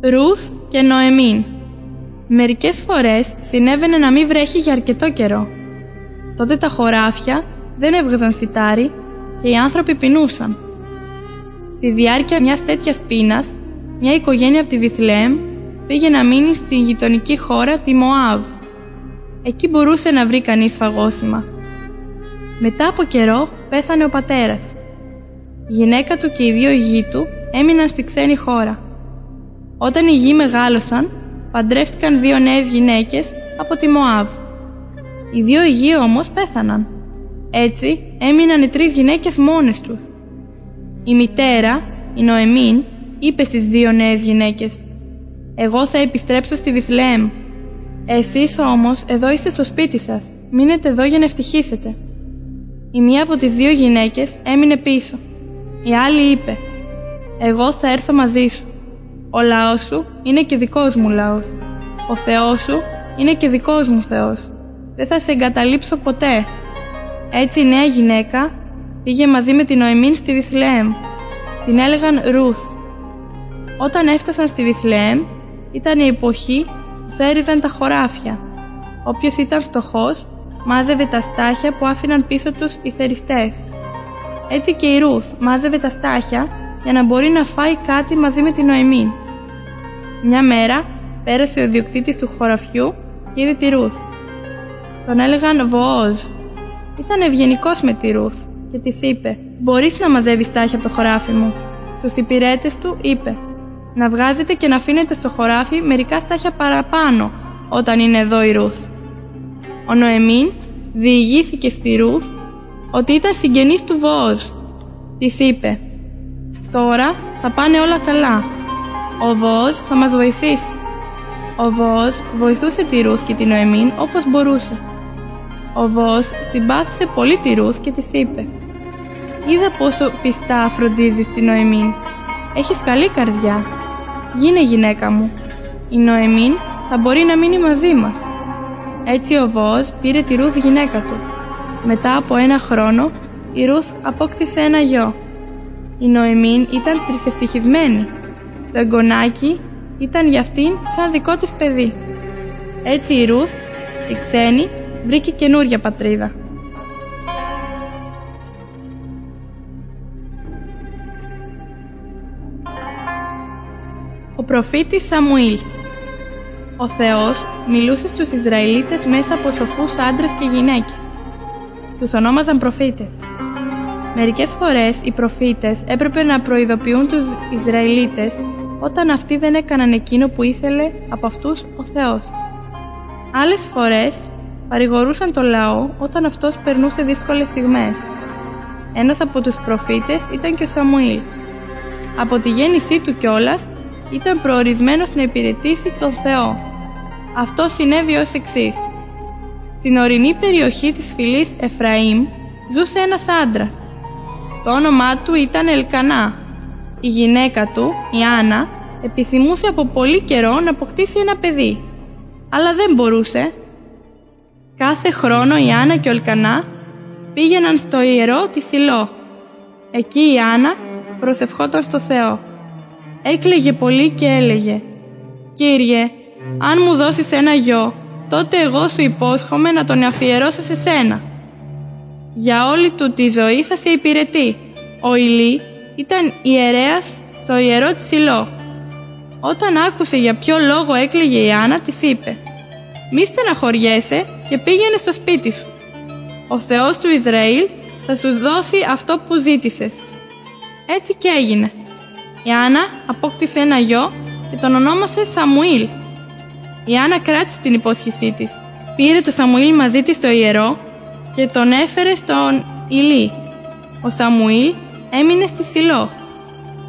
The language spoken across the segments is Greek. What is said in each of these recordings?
Ρούθ και Νοεμίν Μερικές φορές συνέβαινε να μην βρέχει για αρκετό καιρό. Τότε τα χωράφια δεν έβγαζαν σιτάρι και οι άνθρωποι πεινούσαν. Στη διάρκεια μιας τέτοιας πείνας, μια οικογένεια από τη Βιθλέμ πήγε να μείνει στη γειτονική χώρα τη Μοάβ. Εκεί μπορούσε να βρει κανείς φαγόσιμα. Μετά από καιρό πέθανε ο πατέρας. Η γυναίκα του και οι δύο γη του έμειναν στη ξένη χώρα. Όταν οι γη μεγάλωσαν, παντρεύτηκαν δύο νέες γυναίκες από τη Μοάβ. Οι δύο γη όμως πέθαναν. Έτσι έμειναν οι τρεις γυναίκες μόνες τους. Η μητέρα, η Νοεμίν, είπε στις δύο νέες γυναίκες «Εγώ θα επιστρέψω στη Βιθλεέμ. Εσείς όμως εδώ είστε στο σπίτι σας. Μείνετε εδώ για να ευτυχίσετε». Η μία από τις δύο γυναίκες έμεινε πίσω. Η άλλη είπε «Εγώ θα έρθω μαζί σου. Ο λαός σου είναι και δικός μου λαός. Ο Θεός σου είναι και δικός μου Θεός. Δεν θα σε εγκαταλείψω ποτέ». Έτσι η νέα γυναίκα πήγε μαζί με την Νοεμίν στη Βιθλεέμ. Την έλεγαν Ρούθ. Όταν έφτασαν στη Βιθλεέμ, ήταν η εποχή που θέριζαν τα χωράφια. Όποιος ήταν φτωχός, μάζευε τα στάχια που άφηναν πίσω τους οι θεριστές. Έτσι και η Ρούθ μάζευε τα στάχια για να μπορεί να φάει κάτι μαζί με την Νοεμίν. Μια μέρα πέρασε ο ιδιοκτήτης του χωραφιού και είδε τη Ρούθ. Τον έλεγαν Βοόζ. Ήταν ευγενικός με τη Ρούθ και της είπε: Μπορείς να μαζεύεις στάχια από το χωράφι μου. Στους υπηρέτες του είπε: Να βγάζετε και να αφήνετε στο χωράφι μερικά στάχια παραπάνω όταν είναι εδώ η Ρούθ. Ο Νοεμίν διηγήθηκε στη Ρούθ ότι ήταν συγγενής του Βόζ. Της είπε «Τώρα θα πάνε όλα καλά. Ο Βόζ θα μας βοηθήσει». Ο Βόζ βοηθούσε τη Ρούθ και την Νοεμίν όπως μπορούσε. Ο Βόζ συμπάθησε πολύ τη Ρούθ και της είπε «Είδα πόσο πιστά φροντίζεις την Νοεμίν. Έχεις καλή καρδιά. Γίνε γυναίκα μου. Η Νοεμίν θα μπορεί να μείνει μαζί μας». Έτσι ο Βόζ πήρε τη Ρούθ γυναίκα του. Μετά από ένα χρόνο η Ρούθ απόκτησε ένα γιο. Η Νοεμίν ήταν τρισευτυχισμένη. Το εγγονάκι ήταν για αυτήν σαν δικό της παιδί. Έτσι η Ρούθ, η ξένη, βρήκε καινούρια πατρίδα. Ο προφήτης Σαμουήλ Ο Θεός μιλούσε στους Ισραηλίτες μέσα από σοφούς άντρες και γυναίκες. Τους ονόμαζαν προφήτες. Μερικές φορές οι προφήτες έπρεπε να προειδοποιούν τους Ισραηλίτες όταν αυτοί δεν έκαναν εκείνο που ήθελε από αυτούς ο Θεός. Άλλες φορές παρηγορούσαν το λαό όταν αυτός περνούσε δύσκολες στιγμές. Ένας από τους προφήτες ήταν και ο Σαμουήλ. Από τη γέννησή του κιόλας ήταν προορισμένος να υπηρετήσει τον Θεό. Αυτό συνέβη ως εξής. Στην ορεινή περιοχή της φυλής Εφραήμ ζούσε ένας άντρας. Το όνομά του ήταν Ελκανά. Η γυναίκα του, η Άννα, επιθυμούσε από πολύ καιρό να αποκτήσει ένα παιδί. Αλλά δεν μπορούσε. Κάθε χρόνο η Άννα και ο Ελκανά πήγαιναν στο ιερό τη Σιλό. Εκεί η Άννα προσευχόταν στο Θεό. Έκλαιγε πολύ και έλεγε «Κύριε, αν μου δώσεις ένα γιο, τότε εγώ σου υπόσχομαι να τον αφιερώσω σε σένα. Για όλη του τη ζωή θα σε υπηρετεί. Ο Ηλί ήταν ιερέας στο ιερό της Σιλό. Όταν άκουσε για ποιο λόγο έκλαιγε η Άννα, της είπε «Μη στεναχωριέσαι και πήγαινε στο σπίτι σου. Ο Θεός του Ισραήλ θα σου δώσει αυτό που ζήτησες». Έτσι και έγινε. Η Άννα απόκτησε ένα γιο και τον ονόμασε Σαμουήλ. Η Άννα κράτησε την υπόσχεσή της. Πήρε το Σαμουήλ μαζί της στο ιερό και τον έφερε στον Ηλί. Ο Σαμουήλ έμεινε στη Σιλό.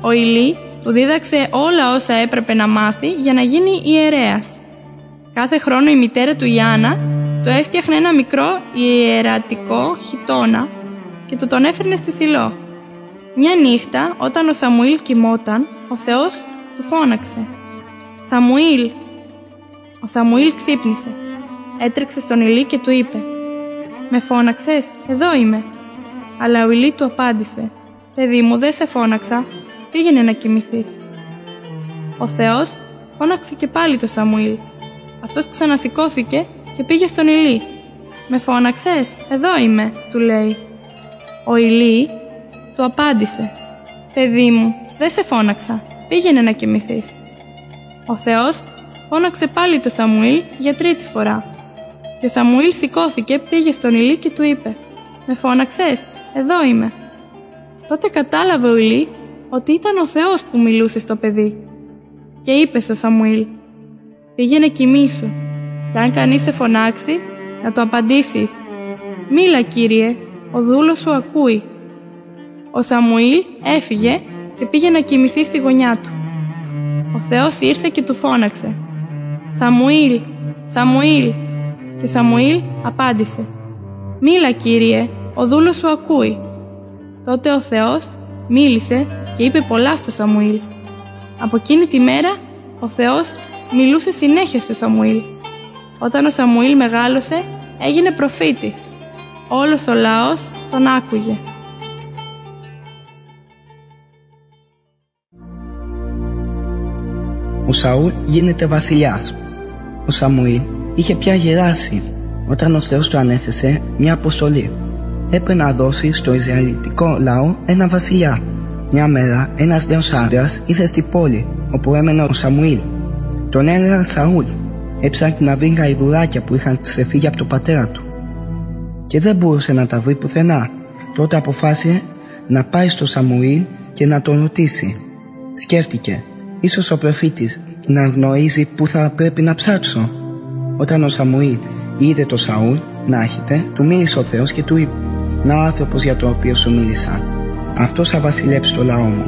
Ο Ηλί του δίδαξε όλα όσα έπρεπε να μάθει για να γίνει ιερέας. Κάθε χρόνο η μητέρα του Ιάννα του έφτιαχνε ένα μικρό ιερατικό χιτόνα και του τον έφερνε στη Σιλό. Μια νύχτα, όταν ο Σαμουήλ κοιμόταν, ο Θεός του φώναξε «Σαμουήλ, ο Σαμουήλ ξύπνησε. Έτρεξε στον Ηλί και του είπε «Με φώναξες, εδώ είμαι». Αλλά ο Ηλί του απάντησε «Παιδί μου, δεν σε φώναξα, πήγαινε να κοιμηθείς». Ο Θεός φώναξε και πάλι το Σαμουήλ. Αυτός ξανασηκώθηκε και πήγε στον Ηλί. «Με φώναξες, εδώ είμαι», του λέει. Ο Ηλί του απάντησε «Παιδί μου, δεν σε φώναξα, πήγαινε να κοιμηθείς». Ο Θεός φώναξε πάλι το Σαμουήλ για τρίτη φορά. Και ο Σαμουήλ σηκώθηκε, πήγε στον Ηλί και του είπε «Με φώναξες, εδώ είμαι». Τότε κατάλαβε ο Ηλί ότι ήταν ο Θεός που μιλούσε στο παιδί. Και είπε στο Σαμουήλ «Πήγαινε κοιμήσου και αν κανείς σε φωνάξει να το απαντήσεις «Μίλα Κύριε, ο δούλος σου ακούει». Ο Σαμουήλ έφυγε και πήγε να κοιμηθεί στη γωνιά του. Ο Θεός ήρθε και του φώναξε «Σαμουήλ, Σαμουήλ» και ο Σαμουήλ απάντησε «Μίλα Κύριε, ο δούλος σου ακούει». Τότε ο Θεός μίλησε και είπε πολλά στο Σαμουήλ. Από εκείνη τη μέρα ο Θεός μιλούσε συνέχεια στο Σαμουήλ. Όταν ο Σαμουήλ μεγάλωσε έγινε προφήτης. Όλος ο λαός τον άκουγε. Ο Σαούλ γίνεται βασιλιάς. Ο Σαμουήλ είχε πια γεράσει όταν ο Θεός του ανέθεσε μια αποστολή. Έπρεπε να δώσει στο Ισραηλιτικό λαό ένα βασιλιά. Μια μέρα ένας νέος άντρας ήρθε στην πόλη όπου έμενε ο Σαμουήλ. Τον έλεγαν Σαούλ. Έψαχνε να βρει γαϊδουράκια που είχαν ξεφύγει από τον πατέρα του. Και δεν μπορούσε να τα βρει πουθενά. Τότε αποφάσισε να πάει στο Σαμουήλ και να τον ρωτήσει. Σκέφτηκε Ίσως ο προφήτης να γνωρίζει που θα πρέπει να ψάξω. Όταν ο Σαμουήλ είδε το Σαούλ να έχετε, του μίλησε ο Θεός και του είπε «Να ο άνθρωπος για τον οποίο σου μίλησα. Αυτός θα βασιλέψει το λαό μου».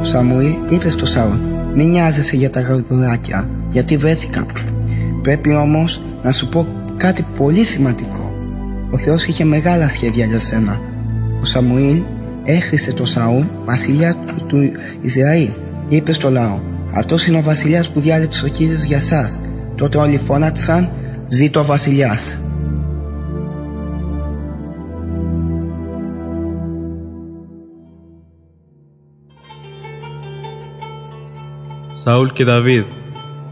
Ο Σαμουήλ είπε στο Σαούλ «Μην νοιάζεσαι για τα γαρδουράκια, γιατί βρέθηκα. Πρέπει όμως να σου πω κάτι πολύ σημαντικό. Ο Θεός είχε μεγάλα σχέδια για σένα. Ο Σαμουήλ έχρισε το Σαούλ βασιλιά του, του Ισραήλ. Είπε στο λαό αυτός είναι ο βασιλιάς που διάλεξε ο Κύριος για σας. Τότε όλοι φώναξαν «Ζήτω ο βασιλιάς». Σαούλ και Δαβίδ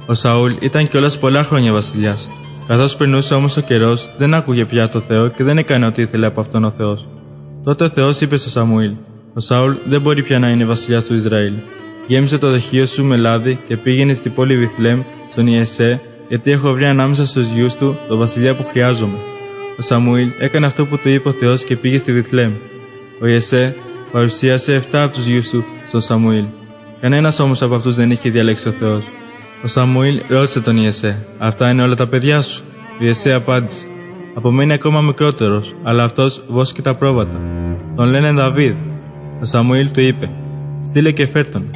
Ο Σαούλ ήταν κιόλας πολλά χρόνια βασιλιάς. Καθώς περνούσε όμως ο καιρός, δεν άκουγε πια το Θεό και δεν έκανε ό,τι ήθελε από αυτόν ο Θεός. Τότε ο Θεός είπε στο Σαμουήλ «Ο Σαούλ δεν μπορεί πια να είναι βασιλιάς του Ισραήλ. Γέμισε το δοχείο σου με λάδι και πήγαινε στην πόλη Βιθλέμ, στον Ιεσέ, γιατί έχω βρει ανάμεσα στους γιους του το βασιλιά που χρειάζομαι. Ο Σαμουήλ έκανε αυτό που του είπε ο Θεός και πήγε στη Βιθλέμ. Ο Ιεσέ παρουσίασε 7 από τους γιους του στον Σαμουήλ. Κανένας όμως από αυτούς δεν είχε διαλέξει ο Θεός. Ο Σαμουήλ ρώτησε τον Ιεσέ: Αυτά είναι όλα τα παιδιά σου; Ο Ιεσέ απάντησε: Απομένει ακόμα μικρότερος, αλλά αυτός βόσκει τα πρόβατα. Τον λένε Δαβίδ. Ο Σαμουήλ του είπε: Στείλε και φέρτον.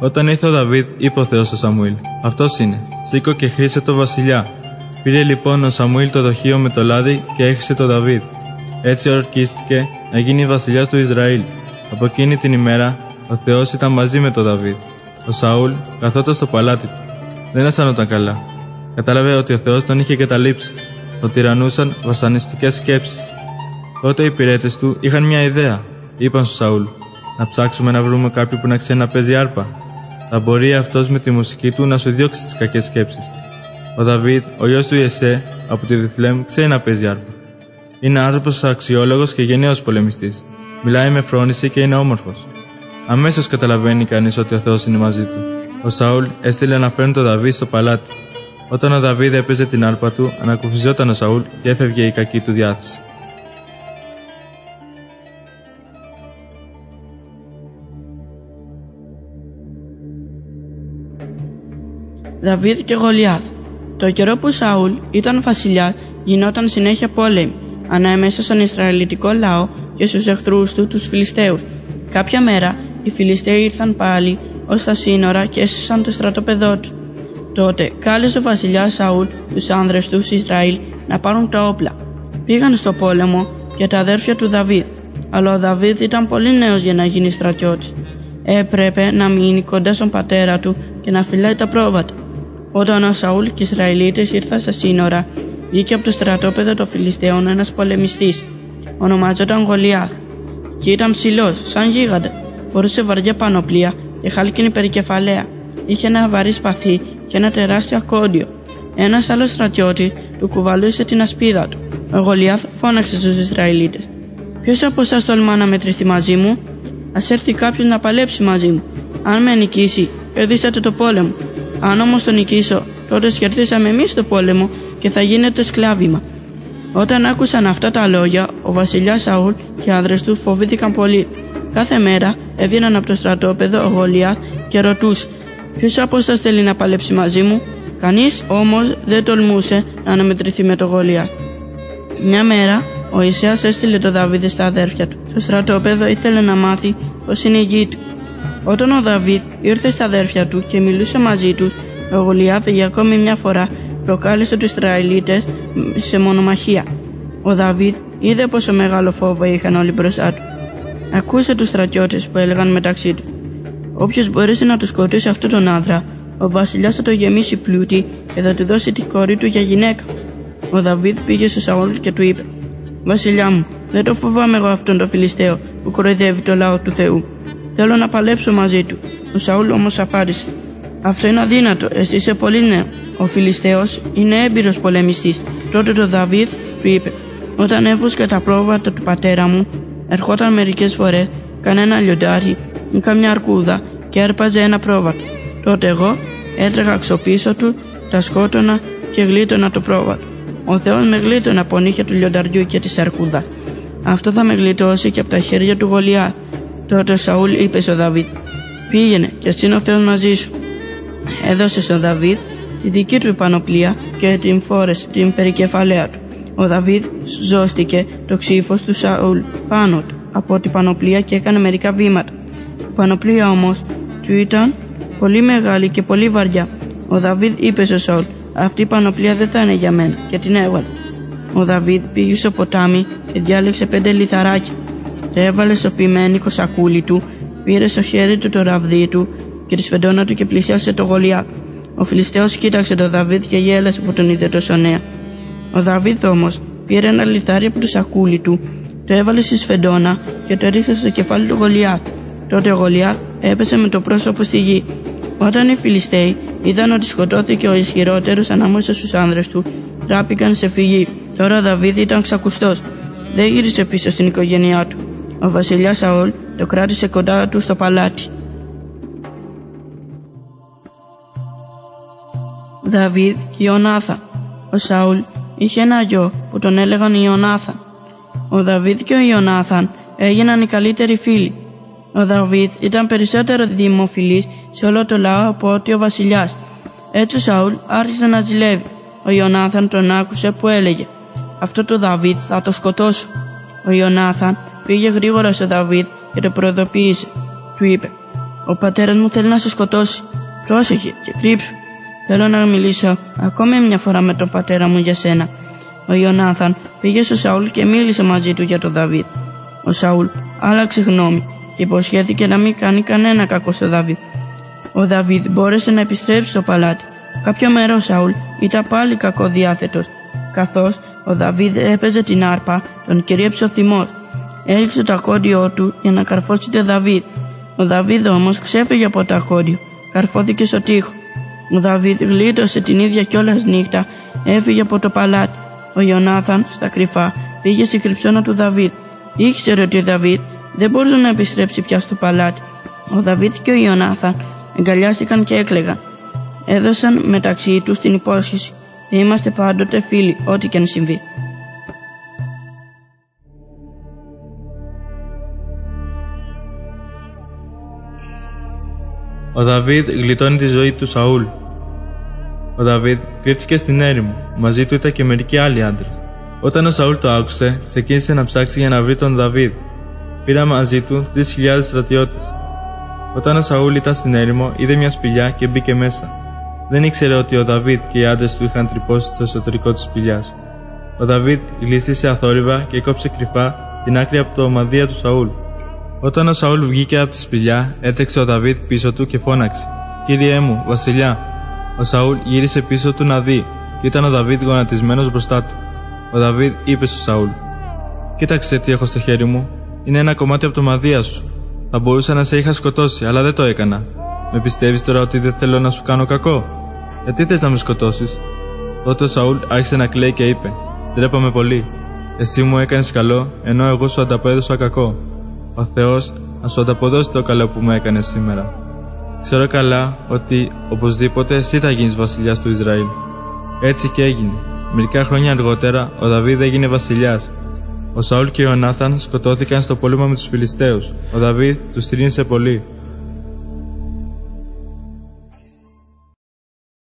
Όταν ήρθε ο Δαβίδ, είπε ο Θεός στο Σαμουήλ: Αυτός είναι, σήκω και χρήσε το βασιλιά. Πήρε λοιπόν ο Σαμουήλ το δοχείο με το λάδι και έχρισε το Δαβίδ. Έτσι ορκίστηκε να γίνει βασιλιάς του Ισραήλ. Από εκείνη την ημέρα ο Θεός ήταν μαζί με τον Δαβίδ. Ο Σαούλ καθόταν στο παλάτι του. Δεν αισθανόταν καλά. Κατάλαβε ότι ο Θεός τον είχε καταλήψει. Τον τυραννούσαν βασανιστικές σκέψεις. Τότε οι υπηρέτες του είχαν μια ιδέα. Είπαν στο Σαούλ: Να ψάξουμε να βρούμε κάποιον που να ξέρει να παίζει άρπα θα μπορεί αυτός με τη μουσική του να σου διώξει τις κακές σκέψεις. Ο Δαβίδ, ο γιος του Ιεσέ, από τη Διθλέμ, ξέρει να παίζει άρπα. Είναι άνθρωπος αξιόλογος και γενναίος πολεμιστής. Μιλάει με φρόνηση και είναι όμορφος. Αμέσως καταλαβαίνει κανείς ότι ο Θεός είναι μαζί του. Ο Σαούλ έστειλε να φέρνει τον Δαβίδ στο παλάτι. Όταν ο Δαβίδ έπαιζε την άρπα του, ανακουφιζόταν ο Σαούλ και έφευγε η κακή του διάθεση. Δαβίδ και Γολιάθ. Το καιρό που Σαούλ ήταν βασιλιάς, γινόταν συνέχεια πόλεμοι, ανάμεσα στον Ισραηλιτικό λαό και στους εχθρούς του, τους Φιλιστέου. Κάποια μέρα, οι Φιλιστέοι ήρθαν πάλι ως τα σύνορα και έσυσαν το στρατόπεδό τους. Τότε κάλεσε ο βασιλιάς Σαούλ τους άνδρες τους Ισραήλ να πάρουν τα όπλα. Πήγαν στο πόλεμο και τα αδέρφια του Δαβίδ, αλλά ο Δαβίδ ήταν πολύ νέος για να γίνει στρατιώτης. Έπρεπε να μείνει κοντά στον πατέρα του και να φυλάει τα πρόβατα. Όταν ο Σαούλ και οι Ισραηλίτες ήρθαν στα σύνορα, βγήκε από το στρατόπεδο των Φιλιστέων ένας πολεμιστής. Ονομάζονταν Γολιάθ και ήταν ψηλός, σαν γίγαντα. Φορούσε βαριά πανοπλία και χάλκινη περικεφαλαία. είχε ένα βαρύ σπαθί και ένα τεράστιο ακόντιο. Ένας άλλος στρατιώτης του κουβαλούσε την ασπίδα του. Ο Γολιάθ φώναξε στους Ισραηλίτες. Ποιος από εσάς τολμά να μετρηθεί μαζί μου, Α έρθει κάποιος να παλέψει μαζί μου. Αν με νικήσει, κερδίσατε το πόλεμο. Αν όμως τον νικήσω, τότε σκερδίσαμε εμείς το πόλεμο και θα γίνεται σκλάβημα. Όταν άκουσαν αυτά τα λόγια, ο βασιλιάς Σαούλ και οι άνδρες του φοβήθηκαν πολύ. Κάθε μέρα έβγαιναν από το στρατόπεδο ο Γολιάθ και ρωτούσε: Ποιος από εσά θέλει να παλέψει μαζί μου, Κανείς όμως δεν τολμούσε να αναμετρηθεί με το Γολιάθ. Μια μέρα ο Ισέας έστειλε το Δαβίδ στα αδέρφια του. Στο στρατόπεδο ήθελε να μάθει πώς είναι η γη του. Όταν ο Δαβίδ ήρθε στα αδέρφια του και μιλούσε μαζί τους, ο Γολιάθ για ακόμη μια φορά προκάλεσε τους Ισραηλίτες σε μονομαχία. Ο Δαβίδ είδε πόσο μεγάλο φόβο είχαν όλοι μπροστά του. Ακούσε τους στρατιώτες που έλεγαν μεταξύ τους. Όποιος μπορέσει να τους σκοτώσει αυτόν τον άντρα, ο βασιλιάς θα το γεμίσει πλούτη και θα του δώσει τη κόρη του για γυναίκα. Ο Δαβίδ πήγε στο Σαούλ και του είπε: Βασιλιά μου, δεν το φοβάμαι εγώ αυτόν τον Φιλιστέο που κοροϊδεύει το λαό του Θεού. Θέλω να παλέψω μαζί του. Ο Σαούλ όμως απάντησε: Αυτό είναι αδύνατο, εσύ είσαι πολύ νέο. Ο Φιλιστέος είναι έμπειρος πολεμιστής. Τότε το Δαβίδ του είπε: Όταν έβουσκα τα πρόβατα του πατέρα μου, ερχόταν μερικές φορές κανένα λιοντάρι ή καμιά αρκούδα και έρπαζε ένα πρόβατο. Τότε εγώ έτρεχα ξοπίσω του, τα σκότωνα και γλίτωνα το πρόβατο. Ο Θεός με γλίτωνε από νύχια του λιονταριού και της αρκούδας. Αυτό θα με γλιτώσει και από τα χέρια του Γολιά. Τότε ο Σαούλ είπε στο Δαβίδ: Πήγαινε και εσύ ο Θεό μαζί σου. Έδωσε στον Δαβίδ τη δική του πανοπλία και την φόρεσε την περικεφαλαία του. Ο Δαβίδ ζώστηκε το ξύφος του Σαούλ πάνω του από την πανοπλία και έκανε μερικά βήματα. Η πανοπλία όμως του ήταν πολύ μεγάλη και πολύ βαριά. Ο Δαβίδ είπε στο Σαούλ: Αυτή η πανοπλία δεν θα είναι για μένα και την έβαλε. Ο Δαβίδ πήγε στο ποτάμι και διάλεξε πέντε λιθαράκια. Τα έβαλε στο ποιμένικο σακούλι του, πήρε στο χέρι του το ραβδί του και τη σφεντόνα του και πλησίασε το γολιά. Ο Φιλιστέος κοίταξε τον Δαβίδ και γέλασε που τον είδε τόσο νέα. Ο Δαβίδ όμως πήρε ένα λιθάρι από το σακούλι του, το έβαλε στη σφεντόνα και το ρίξε στο κεφάλι του Γολιάθ. Τότε ο Γολιάθ έπεσε με το πρόσωπο στη γη. Όταν οι Φιλιστέοι είδαν ότι σκοτώθηκε ο ισχυρότερος ανάμεσα στους άνδρες του, τράπηκαν σε φυγή. Τώρα ο Δαβίδ ήταν ξακουστός. Δεν γύρισε πίσω στην οικογένειά του. Ο βασιλιά Σαόλ το κράτησε κοντά του στο παλάτι. Δαβίδ και Ιωνάθα. Ο Σαούλ είχε ένα γιο που τον έλεγαν Ιωνάθα. Ο Δαβίδ και ο Ιωνάθαν έγιναν οι καλύτεροι φίλοι. Ο Δαβίδ ήταν περισσότερο δημοφιλής σε όλο το λαό από ότι ο βασιλιάς. Έτσι ο Σαούλ άρχισε να ζηλεύει. Ο Ιωνάθαν τον άκουσε που έλεγε «Αυτό το Δαβίδ θα το σκοτώσω». Ο Ιωνάθαν πήγε γρήγορα στο Δαβίδ και το προειδοποίησε. Του είπε «Ο πατέρας μου θέλει να σε σκοτώσει. Πρόσεχε και κρύψου. Θέλω να μιλήσω ακόμη μια φορά με τον πατέρα μου για σένα». Ο Ιωνάθαν πήγε στο Σαούλ και μίλησε μαζί του για τον Δαβίδ. Ο Σαούλ άλλαξε γνώμη και υποσχέθηκε να μην κάνει κανένα κακό στο Δαβίδ. Ο Δαβίδ μπόρεσε να επιστρέψει στο παλάτι. Κάποιο μέρα ο Σαούλ ήταν πάλι κακοδιάθετος. Καθώς ο Δαβίδ έπαιζε την άρπα, τον κυρίεψε ο θυμό. Έριξε το ακόντιό του για να καρφώσει τον Δαβίδ. Ο Δαβίδ όμως ξέφυγε από το ακόντιο, καρφώθηκε στο τοίχο. Ο Δαβίδ γλίτωσε την ίδια κιόλας νύχτα, έφυγε από το παλάτι. Ο Ιωνάθαν, στα κρυφά, πήγε στη κρυψώνα του Δαβίδ. Ήξερε ότι ο Δαβίδ δεν μπορούσε να επιστρέψει πια στο παλάτι. Ο Δαβίδ και ο Ιωνάθαν εγκαλιάστηκαν και έκλεγαν. Έδωσαν μεταξύ τους την υπόσχεση. Είμαστε πάντοτε φίλοι, ό,τι και αν συμβεί. Ο Δαβίδ γλιτώνει τη ζωή του Σαούλ. Ο Δαβίδ κρύφτηκε στην έρημο. Μαζί του ήταν και μερικοί άλλοι άντρες. Όταν ο Σαούλ το άκουσε, ξεκίνησε να ψάξει για να βρει τον Δαβίδ. Πήρα μαζί του 3.000 στρατιώτες. Όταν ο Σαούλ ήταν στην έρημο, είδε μια σπηλιά και μπήκε μέσα. Δεν ήξερε ότι ο Δαβίδ και οι άντρες του είχαν τρυπώσει στο εσωτερικό της σπηλιάς. Ο Δαβίδ γλίστησε αθόρυβα και κόψε κρυφά την άκρη από το ομαδία του Σαούλ. Όταν ο Σαούλ βγήκε από τη σπηλιά, έτρεξε ο Δαβίδ πίσω του και φώναξε: Κύριέ μου, Βασιλιά. Ο Σαούλ γύρισε πίσω του να δει, και ήταν ο Δαβίδ γονατισμένος μπροστά του. Ο Δαβίδ είπε στο Σαούλ: Κοίταξε τι έχω στο χέρι μου. Είναι ένα κομμάτι από το μαδία σου. Θα μπορούσα να σε είχα σκοτώσει, αλλά δεν το έκανα. Με πιστεύεις τώρα ότι δεν θέλω να σου κάνω κακό; Γιατί θες να με σκοτώσεις; Τότε ο Σαούλ άρχισε να κλαίει και είπε: Ντρέπαμε πολύ. Εσύ μου έκανες καλό, ενώ εγώ σου ανταπέδωσα κακό. Ο Θεός να σου ανταποδώσει το καλό που μου έκανες σήμερα. Ξέρω καλά ότι οπωσδήποτε εσύ θα γίνεις βασιλιάς του Ισραήλ. Έτσι και έγινε. Μερικά χρόνια αργότερα ο Δαβίδ έγινε βασιλιάς. Ο Σαούλ και ο Νάθαν σκοτώθηκαν στο πόλεμο με τους Φιλιστέου. Ο Δαβίδ τους στηρίνησε πολύ.